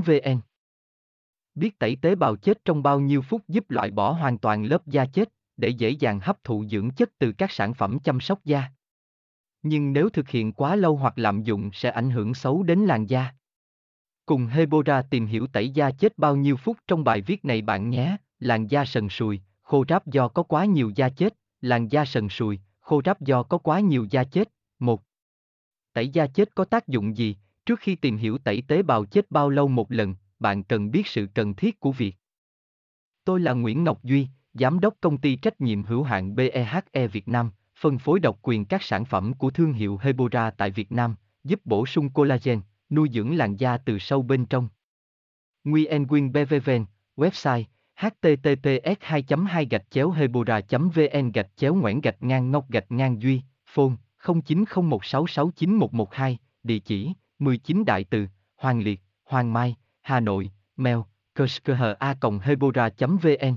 vn biết tẩy tế bào chết trong bao nhiêu phút giúp loại bỏ hoàn toàn lớp da chết để dễ dàng hấp thụ dưỡng chất từ các sản phẩm chăm sóc da nhưng nếu thực hiện quá lâu hoặc lạm dụng sẽ ảnh hưởng xấu đến làn da Cùng Hebora tìm hiểu tẩy da chết bao nhiêu phút trong bài viết này bạn nhé. Làn da sần sùi, khô ráp do có quá nhiều da chết, làn da sần sùi, khô ráp do có quá nhiều da chết. 1. Tẩy da chết có tác dụng gì? Trước khi tìm hiểu tẩy tế bào chết bao lâu một lần, bạn cần biết sự cần thiết của việc. Tôi là Nguyễn Ngọc Duy, Giám đốc công ty trách nhiệm hữu hạn BEHE Việt Nam, phân phối độc quyền các sản phẩm của thương hiệu Hebora tại Việt Nam, giúp bổ sung collagen, nuôi dưỡng làn da từ sâu bên trong. Nguyen Quyên BVVN, website https 2 2 gạch chéo hebora vn gạch chéo ngoãn gạch ngang ngọc gạch ngang duy phone 0901669112 địa chỉ 19 đại từ hoàng liệt hoàng mai hà nội mail kerskha hebora vn